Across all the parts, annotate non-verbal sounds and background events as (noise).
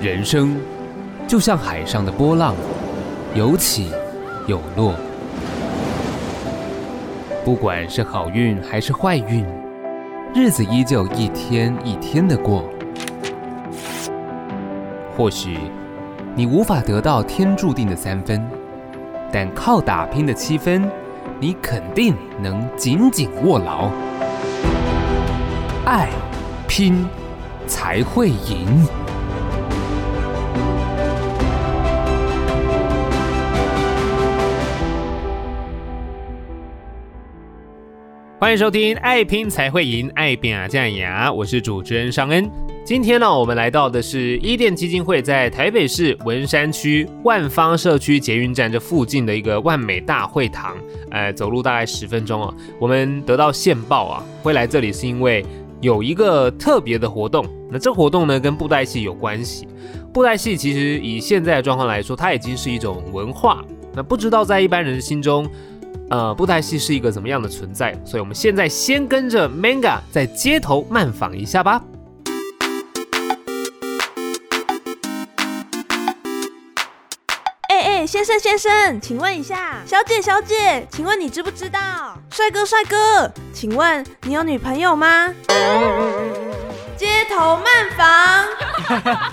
人生就像海上的波浪，有起有落。不管是好运还是坏运，日子依旧一天一天的过。或许你无法得到天注定的三分，但靠打拼的七分，你肯定能紧紧握牢。爱，拼，才会赢。欢迎收听《爱拼才会赢》，爱拼啊酱牙，我是主持人尚恩。今天呢，我们来到的是伊甸基金会在台北市文山区万方社区捷运站这附近的一个万美大会堂。呃，走路大概十分钟啊。我们得到线报啊，会来这里是因为有一个特别的活动。那这活动呢，跟布袋戏有关系。布袋戏其实以现在的状况来说，它已经是一种文化。那不知道在一般人心中。呃，布袋戏是一个怎么样的存在？所以，我们现在先跟着 Manga 在街头慢访一下吧。哎哎，先生先生，请问一下，小姐小姐，请问你知不知道？帅哥帅哥，请问你有女朋友吗？(laughs) 街头漫访。(laughs)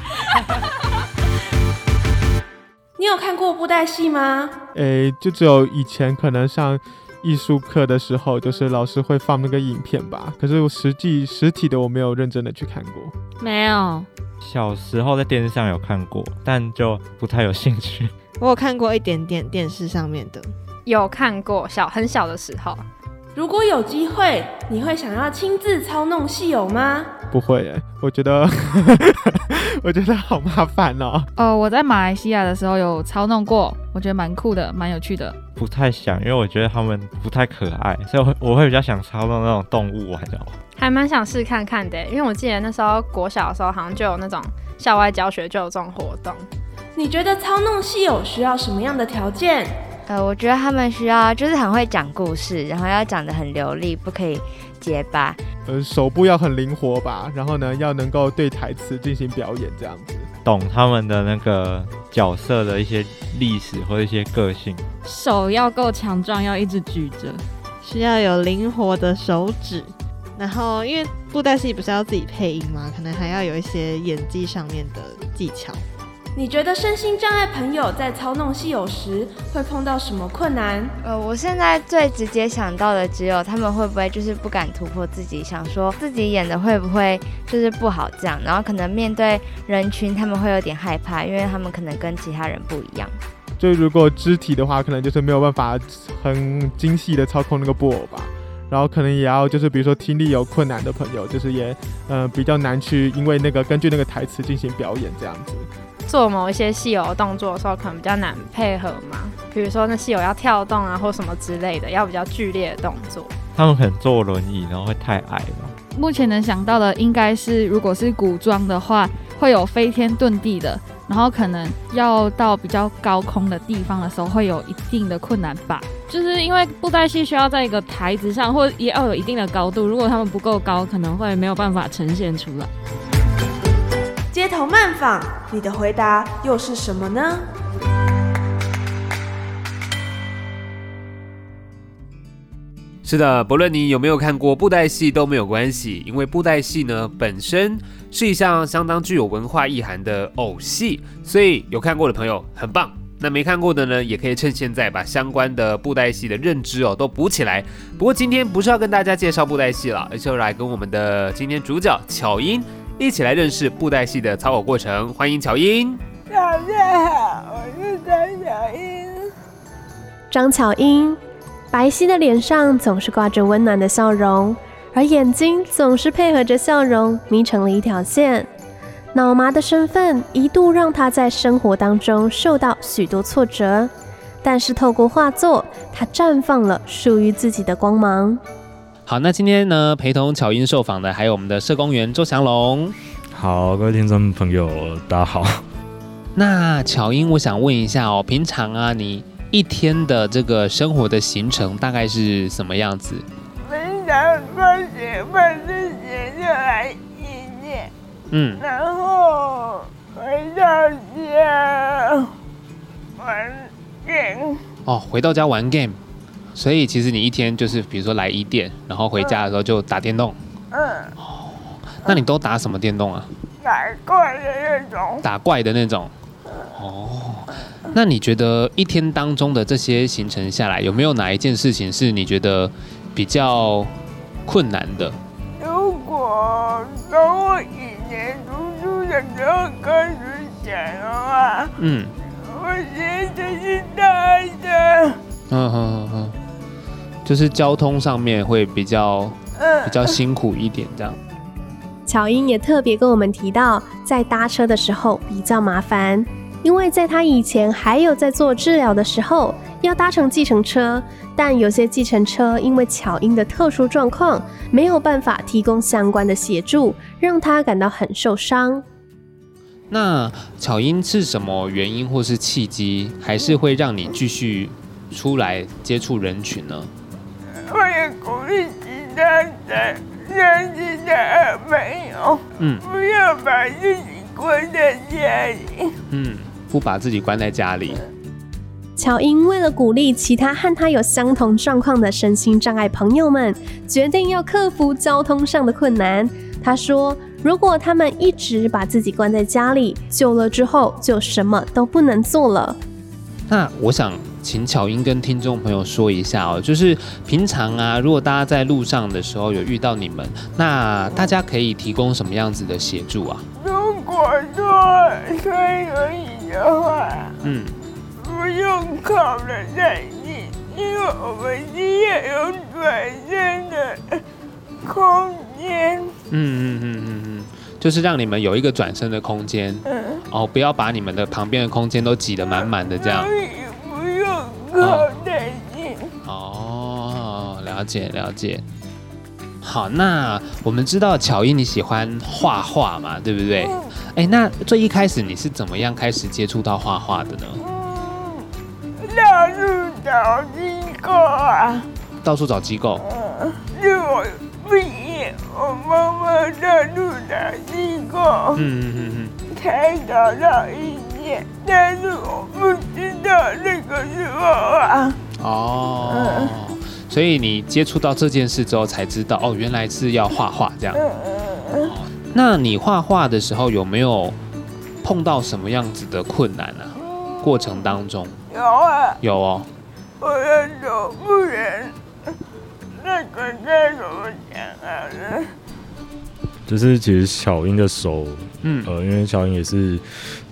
(laughs) 你有看过布袋戏吗？诶、欸，就只有以前可能上艺术课的时候，就是老师会放那个影片吧。可是我实际实体的我没有认真的去看过。没有，小时候在电视上有看过，但就不太有兴趣。我有看过一点点电视上面的，有看过小很小的时候。如果有机会，你会想要亲自操弄戏友吗？不会耶，我觉得，(laughs) 我觉得好麻烦哦。哦，我在马来西亚的时候有操弄过，我觉得蛮酷的，蛮有趣的。不太想，因为我觉得他们不太可爱，所以我会我会比较想操弄那种动物玩的。还蛮想试看看的，因为我记得那时候国小的时候好像就有那种校外教学就有这种活动。你觉得操弄戏友需要什么样的条件？呃，我觉得他们需要就是很会讲故事，然后要讲得很流利，不可以结巴。呃，手部要很灵活吧，然后呢，要能够对台词进行表演这样子。懂他们的那个角色的一些历史或一些个性。手要够强壮，要一直举着，需要有灵活的手指。然后，因为布袋戏不是要自己配音吗？可能还要有一些演技上面的技巧。你觉得身心障碍朋友在操弄戏偶时会碰到什么困难？呃，我现在最直接想到的只有他们会不会就是不敢突破自己，想说自己演的会不会就是不好这样，然后可能面对人群他们会有点害怕，因为他们可能跟其他人不一样。就如果肢体的话，可能就是没有办法很精细的操控那个布偶吧，然后可能也要就是比如说听力有困难的朋友，就是也嗯、呃、比较难去因为那个根据那个台词进行表演这样子。做某一些戏偶动作的时候，可能比较难配合嘛。比如说，那戏偶要跳动啊，或什么之类的，要比较剧烈的动作。他们可能坐轮椅，然后会太矮了。目前能想到的，应该是如果是古装的话，会有飞天遁地的，然后可能要到比较高空的地方的时候，会有一定的困难吧。就是因为布袋戏需要在一个台子上，或也要有一定的高度，如果他们不够高，可能会没有办法呈现出来。街头慢访，你的回答又是什么呢？是的，不论你有没有看过布袋戏都没有关系，因为布袋戏呢本身是一项相当具有文化意涵的偶戏，所以有看过的朋友很棒。那没看过的呢，也可以趁现在把相关的布袋戏的认知哦都补起来。不过今天不是要跟大家介绍布袋戏了，而是要来跟我们的今天主角巧英。一起来认识布袋戏的操偶过程，欢迎乔英。大家好，我是张巧英。张巧英，白皙的脸上总是挂着温暖的笑容，而眼睛总是配合着笑容眯成了一条线。脑麻的身份一度让她在生活当中受到许多挫折，但是透过画作，她绽放了属于自己的光芒。好那今天呢陪同巧英受访的还有我们的社工员周祥龙。好各位听众朋友大家好。那巧英我想问一下哦平常啊你一天的这个生活的行程大概是什么样子？平常放学放学就来一点嗯。然后回到家玩 game 哦回到家玩 game 所以其实你一天就是比如说来一店，然后回家的时候就打电动。嗯。哦，那你都打什么电动啊？打怪的那种。打怪的那种。哦，那你觉得一天当中的这些行程下来，有没有哪一件事情是你觉得比较困难的？如果从我以前读书的时候开始写的话，嗯，我觉得是大的。嗯哼，就是交通上面会比较比较辛苦一点，这样。巧英也特别跟我们提到，在搭车的时候比较麻烦。因为在他以前还有在做治疗的时候，要搭乘计程车，但有些计程车因为巧英的特殊状况，没有办法提供相关的协助，让他感到很受伤。那巧英是什么原因或是契机，还是会让你继续出来接触人群呢？我也鼓励其他的年轻的朋友，嗯，不要把自己关在家里，嗯。不把自己关在家里。乔英为了鼓励其他和他有相同状况的身心障碍朋友们，决定要克服交通上的困难。他说：“如果他们一直把自己关在家里，久了之后就什么都不能做了。”那我想请巧英跟听众朋友说一下哦，就是平常啊，如果大家在路上的时候有遇到你们，那大家可以提供什么样子的协助啊？如果说可以。的话，嗯，不用靠得太近，因为我们需要有转身的空间。嗯嗯嗯嗯嗯，就是让你们有一个转身的空间。嗯，哦，不要把你们的旁边的空间都挤得满满的这样。靠太近。哦，了解了解。好，那我们知道巧英你喜欢画画嘛，对不对？嗯哎，那最一开始你是怎么样开始接触到画画的呢？嗯，到处找机构啊。到处找机构。嗯，是我毕业，我妈妈到处找机构。嗯嗯嗯嗯。才找到一间，但是我不那个是画画。哦。嗯。所以你接触到这件事之后才知道，哦，原来是要画画这样。那你画画的时候有没有碰到什么样子的困难啊？过程当中有啊，有哦。我的手不能，那个该怎么讲啊？就是其实小英的手，嗯呃，因为乔英也是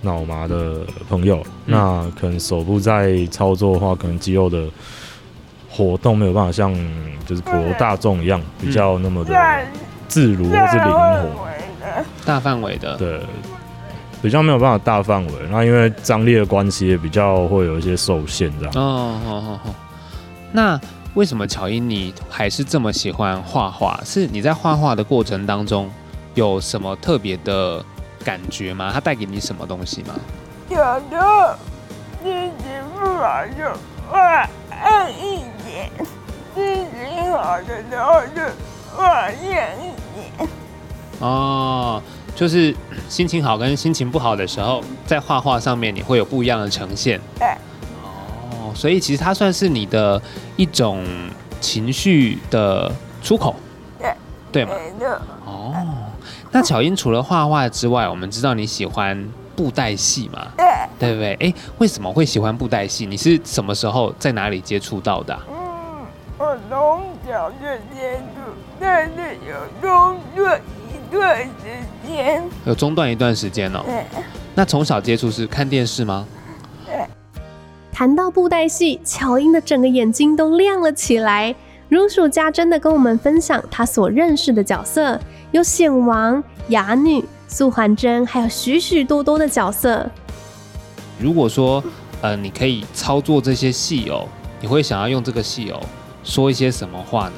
脑麻的朋友，嗯、那可能手部在操作的话，可能肌肉的活动没有办法像就是普罗大众一样比较那么的自如或是灵活。大范围的，对，比较没有办法大范围。那因为张力的关系，也比较会有一些受限，这样。哦，好好好。那为什么乔英你还是这么喜欢画画？是你在画画的过程当中有什么特别的感觉吗？它带给你什么东西吗？有的，心情不好就画暗一点，心情好的时候就画亮一点。哦，就是心情好跟心情不好的时候，在画画上面你会有不一样的呈现。对。哦，所以其实它算是你的一种情绪的出口。对。对吗？那巧英除了画画之外，我们知道你喜欢布袋戏嘛？对。对不对？哎，为什么会喜欢布袋戏？你是什么时候在哪里接触到的啊？嗯，我从小就接触，但是有中断一。段时间有中断一段时间哦。对。那从小接触是看电视吗？对。谈到布袋戏，巧英的整个眼睛都亮了起来，如数家珍的跟我们分享她所认识的角色，有显王、哑女、素还真，还有许许多多的角色。如果说，呃，你可以操作这些戏偶，你会想要用这个戏偶说一些什么话呢？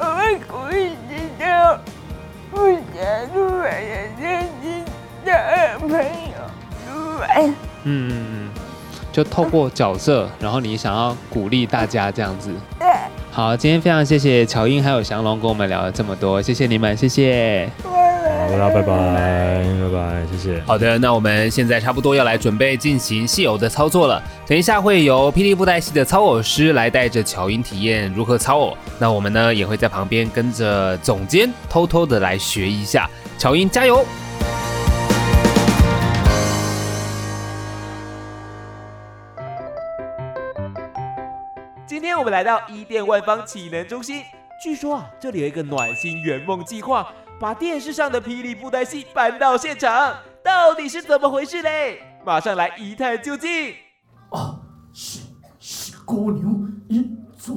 我会鼓励你的。不想出来的年轻的朋友出来。嗯嗯嗯，就透过角色，然后你想要鼓励大家这样子。对。好，今天非常谢谢乔英还有祥龙跟我们聊了这么多，谢谢你们，谢谢。好拜。拜拜，拜拜，谢谢。好的，那我们现在差不多要来准备进行戏偶的操作了。等一下会由霹雳布袋戏的操偶师来带着乔英体验如何操偶。那我们呢也会在旁边跟着总监偷偷的来学一下。乔英加油！们来到伊甸万方启能中心，据说啊这里有一个暖心圆梦计划。把电视上的霹雳布袋戏搬到现场，到底是怎么回事嘞？马上来一探究竟。啊，是是姑娘，伊在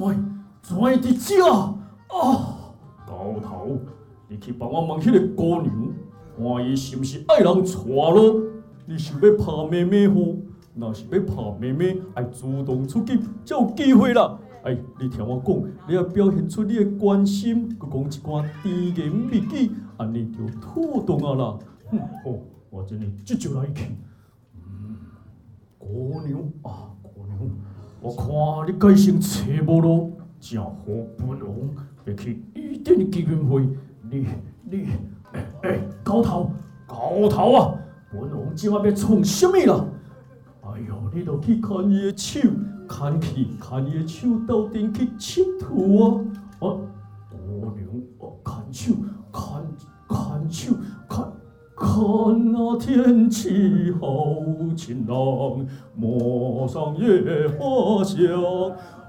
在伫遮啊！高头，你去帮我问那个姑娘，看伊是不是爱人娶咯？你想要拍妹妹吼？若是要拍妹妹，爱主动出击，才有机会啦。哎，你听我讲，你要表现出你的关心，搁讲一寡甜言蜜语，安尼就妥当啊啦。嗯，好，我真哩这就来去。嗯，姑娘啊，姑娘，我看你改成揣无路，正好本王要去伊甸的基金会。你你，哎哎，高头高头啊，本王今晚要创什么啦？哎呦，你都去看伊的手。看去看伊的手，斗阵去佚佗啊！啊，姑娘，哦，看手，看看手，看看那天气好晴朗，陌上野花香。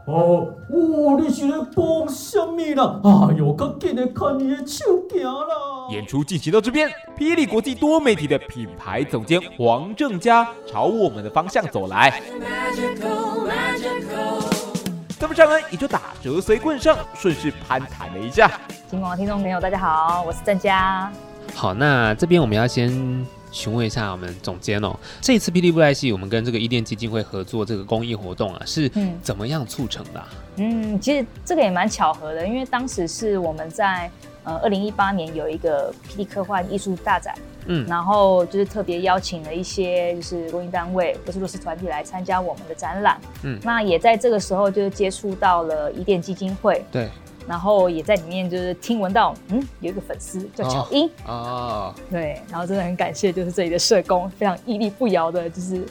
哦，哦，你是咧讲什么啦？哎呦，赶紧的看你的手行啦！演出进行到这边，霹雳国际多媒体的品牌总监黄正佳朝我们的方向走来。咱们上恩也就打折随棍上，顺势攀谈了一下。金广的听众朋友，大家好，我是郑佳。好，那这边我们要先询问一下我们总监哦，这一次霹雳布袋戏，我们跟这个伊甸基金会合作这个公益活动啊，是怎么样促成的啊？嗯，其实这个也蛮巧合的，因为当时是我们在呃二零一八年有一个霹雳科幻艺术大展。嗯，然后就是特别邀请了一些就是公益单位或是弱势团体来参加我们的展览。嗯，那也在这个时候就是接触到了伊甸基金会。对，然后也在里面就是听闻到，嗯，有一个粉丝叫巧英。啊，对，然后真的很感谢，就是这里的社工非常屹立不摇的，就是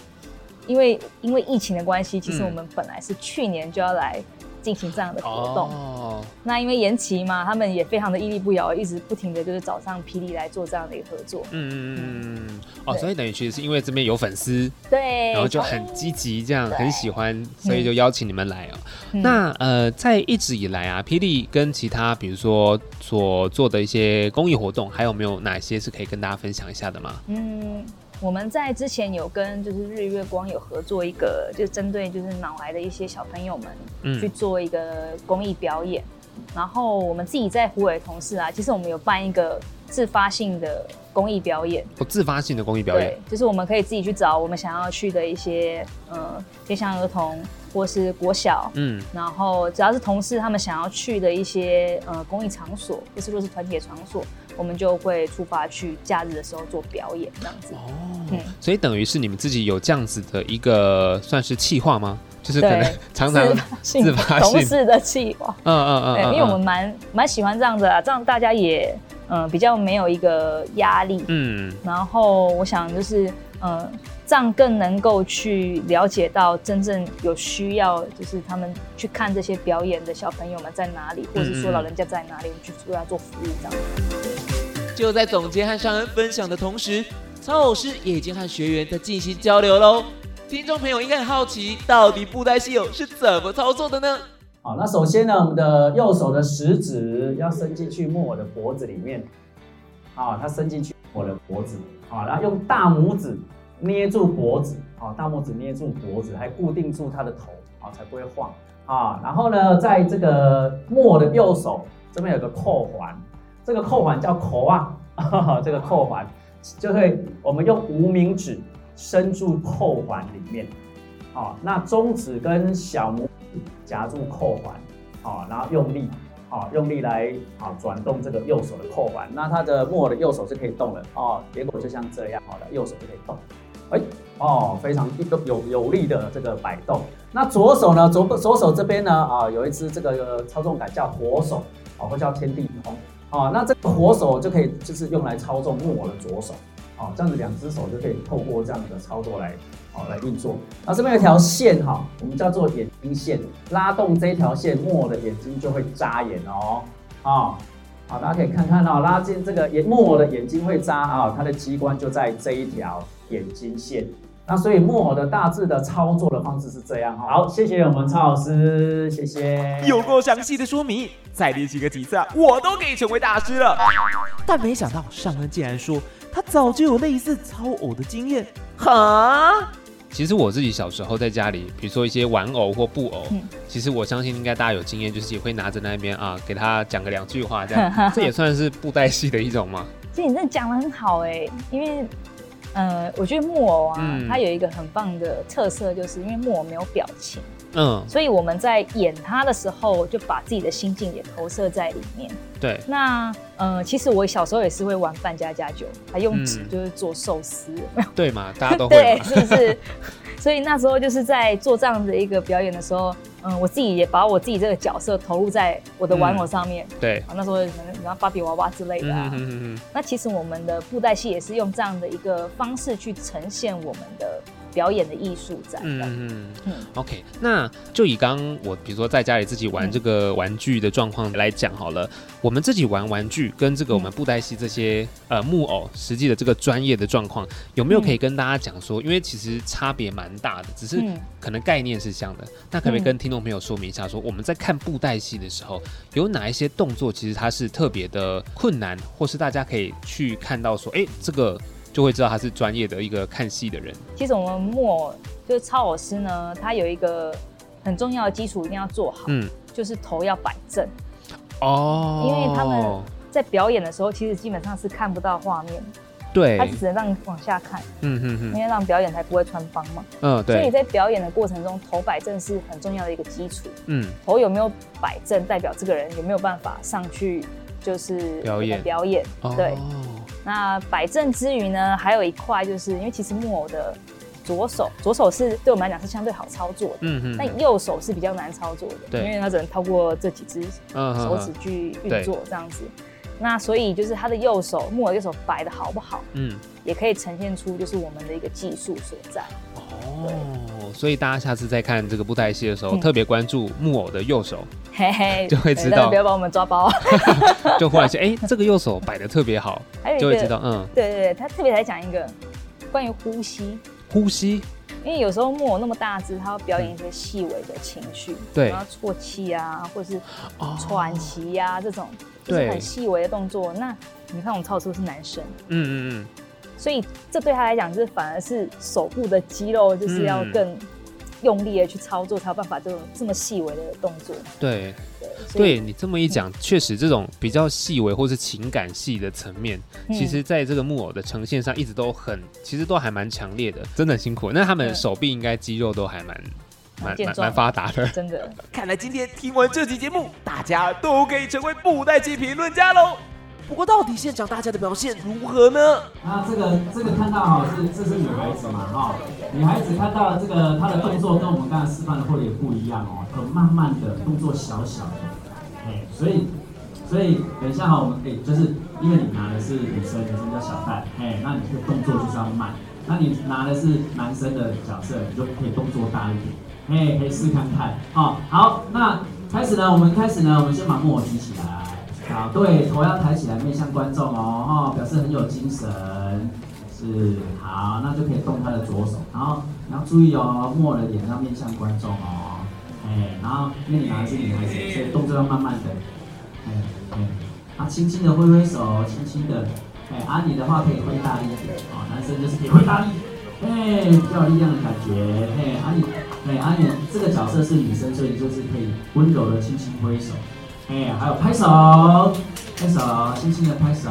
因为因为疫情的关系，其实我们本来是去年就要来。进行这样的活动，哦、那因为延期嘛，他们也非常的屹立不摇，一直不停的就是找上霹雳来做这样的一个合作。嗯嗯嗯哦，所以等于其实是因为这边有粉丝，对，然后就很积极，这样很喜欢，所以就邀请你们来哦。嗯、那呃，在一直以来啊，霹雳跟其他比如说所做的一些公益活动，还有没有哪些是可以跟大家分享一下的吗？嗯。我们在之前有跟就是日月光有合作一个，就针对就是脑癌的一些小朋友们，去做一个公益表演。嗯、然后我们自己在湖北同事啊，其实我们有办一个自发性的公益表演。哦，自发性的公益表演，对，就是我们可以自己去找我们想要去的一些呃偏向儿童或是国小，嗯，然后只要是同事他们想要去的一些呃公益场所，或是弱势团体的场所。我们就会出发去假日的时候做表演，这样子。哦，嗯，所以等于是你们自己有这样子的一个算是企划吗？就是可能常常自发性同事的企划。嗯嗯嗯。对，因为我们蛮蛮喜欢这样子啊，这样大家也嗯比较没有一个压力。嗯。然后我想就是嗯。这样更能够去了解到真正有需要，就是他们去看这些表演的小朋友们在哪里，或者说老人家在哪里，我们去为他做服务这样。就在总监和尚恩分享的同时，操偶师也已经和学员在进行交流喽。听众朋友应该很好奇，到底布袋戏偶是怎么操作的呢？好，那首先呢，我们的右手的食指要伸进去摸我的脖子里面，啊，它伸进去我的脖子，好，然后用大拇指。捏住脖子，啊，大拇指捏住脖子，还固定住他的头，啊，才不会晃，啊，然后呢，在这个木偶的右手这边有个扣环，这个扣环叫扣啊，(laughs) 这个扣环就会我们用无名指伸住扣环里面，啊，那中指跟小拇指夹住扣环，啊，然后用力，啊，用力来啊转动这个右手的扣环，那他的木偶的右手是可以动的，哦，结果就像这样，好了，右手就可以动。哎，哦，非常一个有有力的这个摆动。那左手呢？左左手这边呢？啊，有一只这个操纵杆叫火手，啊，或叫天地通。哦，那这个活手就可以就是用来操纵木偶的左手，哦，这样子两只手就可以透过这样的操作来，哦，来运作。那这边有条线哈，我们叫做眼睛线，拉动这条线，木偶的眼睛就会眨眼哦，啊，好，大家可以看看哦，拉进这个眼木偶的眼睛会眨啊，它的机关就在这一条眼睛线。那所以木偶的大致的操作的方式是这样哈。好，谢谢我们超老师，谢谢。有够详细的说明，再练习个几次啊，我都可以成为大师了。但没想到上恩竟然说他早就有类似操偶的经验。哈？其实我自己小时候在家里，比如说一些玩偶或布偶，嗯、其实我相信应该大家有经验，就是也会拿着那边啊，给他讲个两句话，这样，(laughs) 这也算是布袋戏的一种吗？其实你这讲的很好哎、欸，因为。呃，我觉得木偶啊，嗯、它有一个很棒的特色，就是因为木偶没有表情，嗯，所以我们在演他的时候，就把自己的心境也投射在里面。对，那呃，其实我小时候也是会玩扮家家酒，还用纸就是做寿司，嗯、(laughs) 对嘛，大家都会，对，是不是？(laughs) 所以那时候就是在做这样的一个表演的时候。嗯，我自己也把我自己这个角色投入在我的玩偶上面。嗯、对，那时候可能然后芭比娃娃之类的啊。嗯哼哼哼。那其实我们的布袋戏也是用这样的一个方式去呈现我们的。表演的艺术展。嗯嗯嗯。OK，那就以刚刚我比如说在家里自己玩这个玩具的状况来讲好了，嗯、我们自己玩玩具跟这个我们布袋戏这些、嗯、呃木偶实际的这个专业的状况，有没有可以跟大家讲说？嗯、因为其实差别蛮大的，只是可能概念是像的。嗯、那可不可以跟听众朋友说明一下说，说我们在看布袋戏的时候，有哪一些动作其实它是特别的困难，或是大家可以去看到说，哎、欸，这个。就会知道他是专业的一个看戏的人。其实我们木偶就是超偶师呢，他有一个很重要的基础一定要做好，嗯，就是头要摆正。哦。因为他们在表演的时候，其实基本上是看不到画面，对，他只能让你往下看，嗯嗯嗯，因为让表演才不会穿帮嘛。嗯，对。所以在表演的过程中，头摆正是很重要的一个基础。嗯，头有没有摆正，代表这个人有没有办法上去，就是表演表演，对。那摆正之余呢，还有一块，就是因为其实木偶的左手，左手是对我们来讲是相对好操作的，嗯嗯，但右手是比较难操作的，对，因为它只能透过这几只手指去运作这样子。那所以就是他的右手，木偶右手摆的好不好，嗯，也可以呈现出就是我们的一个技术所在。哦，所以大家下次再看这个布袋戏的时候，特别关注木偶的右手，嘿嘿，就会知道，不要把我们抓包，(laughs) 就忽然间，哎，这个右手摆的特别好，就会知道，嗯，对对对，他特别来讲一个关于呼吸，呼吸，因为有时候木偶那么大只，他要表演一些细微的情绪，对，然后啜泣啊，或者是喘息呀这种，就是很细微的动作。那你看我们操作是男生，嗯嗯嗯。所以这对他来讲，就是反而是手部的肌肉，就是要更用力的去操作，才有办法这种这么细微的动作。对对，对你这么一讲，确实这种比较细微或是情感戏的层面，其实在这个木偶的呈现上，一直都很，其实都还蛮强烈的，真的很辛苦。那他们手臂应该肌肉都还蛮蛮蛮蛮发达的，真的。看来今天听完这期节目，大家都可以成为布袋戏评论家喽。不过，到底现场大家的表现如何呢？那这个这个看到哈是这是女孩子嘛哈，女孩子看到这个她的动作跟我们刚才示范的会也不一样哦，很慢慢的动作小小的，哎，所以所以等一下哈，我们哎就是因为你拿的是女生，女生叫小戴，哎，那你这个动作就是要慢，那你拿的是男生的角色，你就可以动作大一点，哎，可以试看看，好，好，那开始呢，我们开始呢，我们先把木偶举起来。好，对，头要抬起来，面向观众哦，哈、哦，表示很有精神，是，好，那就可以动他的左手，然后你要注意哦，木偶的脸要面向观众哦，哎，然后因为你拿的是女孩子，所以动作要慢慢的，哎哎，啊，轻轻的挥挥手，轻轻的，哎，啊，你的话可以挥大力一点，哦，男生就是可以挥大力，哎，比较有力量的感觉，哎，啊你，哎，啊你这个角色是女生，所以就是可以温柔的轻轻挥手。哎，还有拍手，拍手，轻轻的拍手。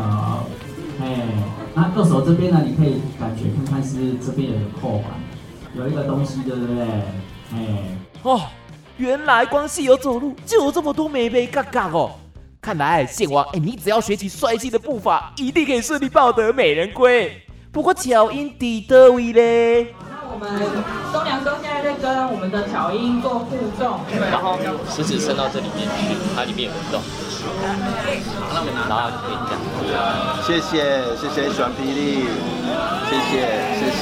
哎，那右手这边呢，你可以感觉看看是这边有个扣环，有一个东西，对不对？哎，哦，原来光是有走路就有这么多美眉嘎嘎哦。看来宪王，哎，你只要学起帅气的步伐，一定可以顺利抱得美人归。不过巧音抵得位嘞？那我们东阳哥现在在跟我们的巧英做互动，然后食指伸到这里面去，它里面有个洞。然后可以这样。谢谢，谢谢喜欢霹雳，谢谢，谢谢，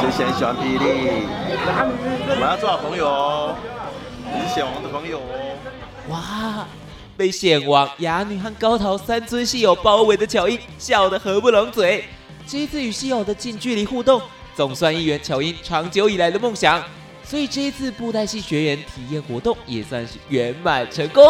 谢谢喜欢霹雳。我们要做好朋友哦，你是显王的朋友哦。哇，被显王、哑女和高桃三尊戏友包围的巧英笑得合不拢嘴。这一次与戏友的近距离互动，总算一圆巧英长久以来的梦想。所以这一次布袋戏学员体验活动也算是圆满成功。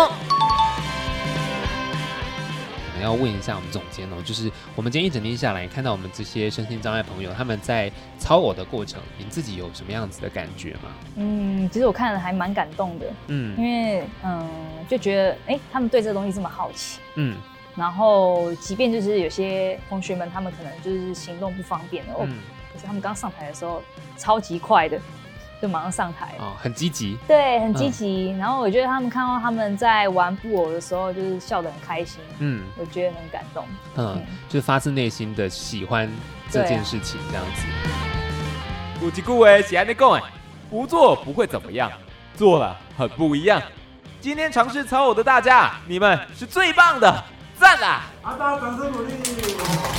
我要问一下我们总监哦，就是我们今天一整天下来，看到我们这些身心障碍朋友他们在操偶的过程，您自己有什么样子的感觉吗？嗯，其实我看了还蛮感动的，嗯，因为嗯就觉得哎、欸，他们对这个东西这么好奇，嗯，然后即便就是有些同学们他们可能就是行动不方便的哦，嗯、可是他们刚上台的时候超级快的。就马上上台哦，很积极，对，很积极。嗯、然后我觉得他们看到他们在玩布偶的时候，就是笑得很开心，嗯，我觉得很感动，嗯，嗯就是发自内心的喜欢这件事情，这样子。古吉古伟喜爱的讲哎，不做不会怎么样，做了很不一样。今天尝试操偶的大家，你们是最棒的，赞啦！阿大掌声鼓励。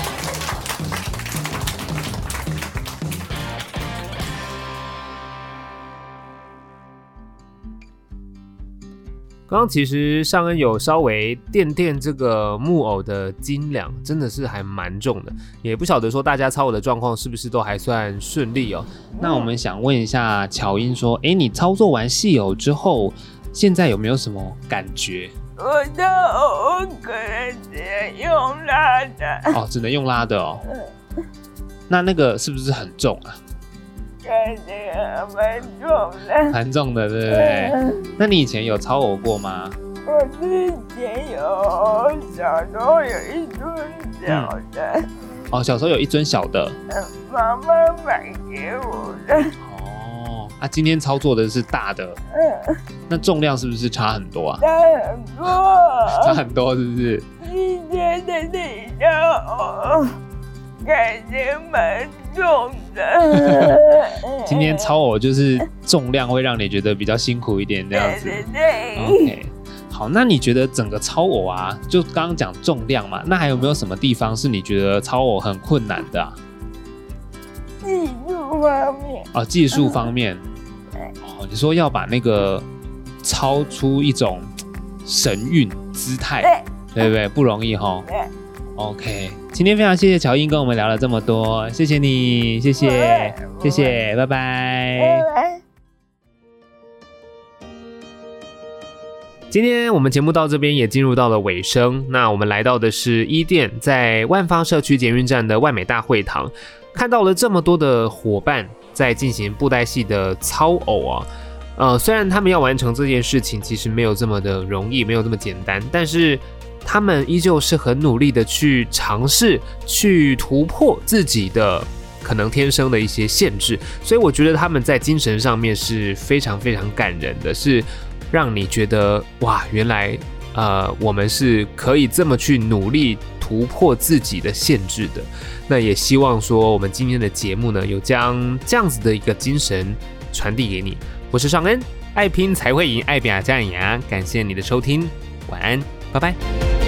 刚刚其实尚恩有稍微垫垫这个木偶的斤两，真的是还蛮重的，也不晓得说大家操偶的状况是不是都还算顺利哦。那我们想问一下乔英说，哎，你操作完戏偶之后，现在有没有什么感觉？我的偶可能只能用拉的。哦，只能用拉的哦。那那个是不是很重啊？感觉蛮重的，蛮重的，对不对？那你以前有操偶过吗？我之前有，小时候有一尊小的。嗯、哦，小时候有一尊小的。嗯，妈妈买给我的。哦，啊，今天操作的是大的。嗯。那重量是不是差很多啊？差很多。(laughs) 差很多，是不是？今天的那个，感觉蛮重的。(laughs) 今天超偶就是重量会让你觉得比较辛苦一点，这样子。对对对。OK，好，那你觉得整个超偶啊，就刚刚讲重量嘛，那还有没有什么地方是你觉得超偶很困难的啊？技术方面。哦，技术方面。哦，你说要把那个超出一种神韵姿态，对不对？不容易哈。OK，今天非常谢谢乔英跟我们聊了这么多，谢谢你，谢谢，谢谢，拜拜。今天我们节目到这边也进入到了尾声，那我们来到的是伊甸，在万方社区捷运站的万美大会堂，看到了这么多的伙伴在进行布袋戏的操偶啊，呃，虽然他们要完成这件事情其实没有这么的容易，没有这么简单，但是。他们依旧是很努力的去尝试，去突破自己的可能天生的一些限制，所以我觉得他们在精神上面是非常非常感人的，是让你觉得哇，原来呃我们是可以这么去努力突破自己的限制的。那也希望说我们今天的节目呢，有将这样子的一个精神传递给你。我是尚恩，爱拼才会赢，爱拼才会赢，感谢你的收听，晚安，拜拜。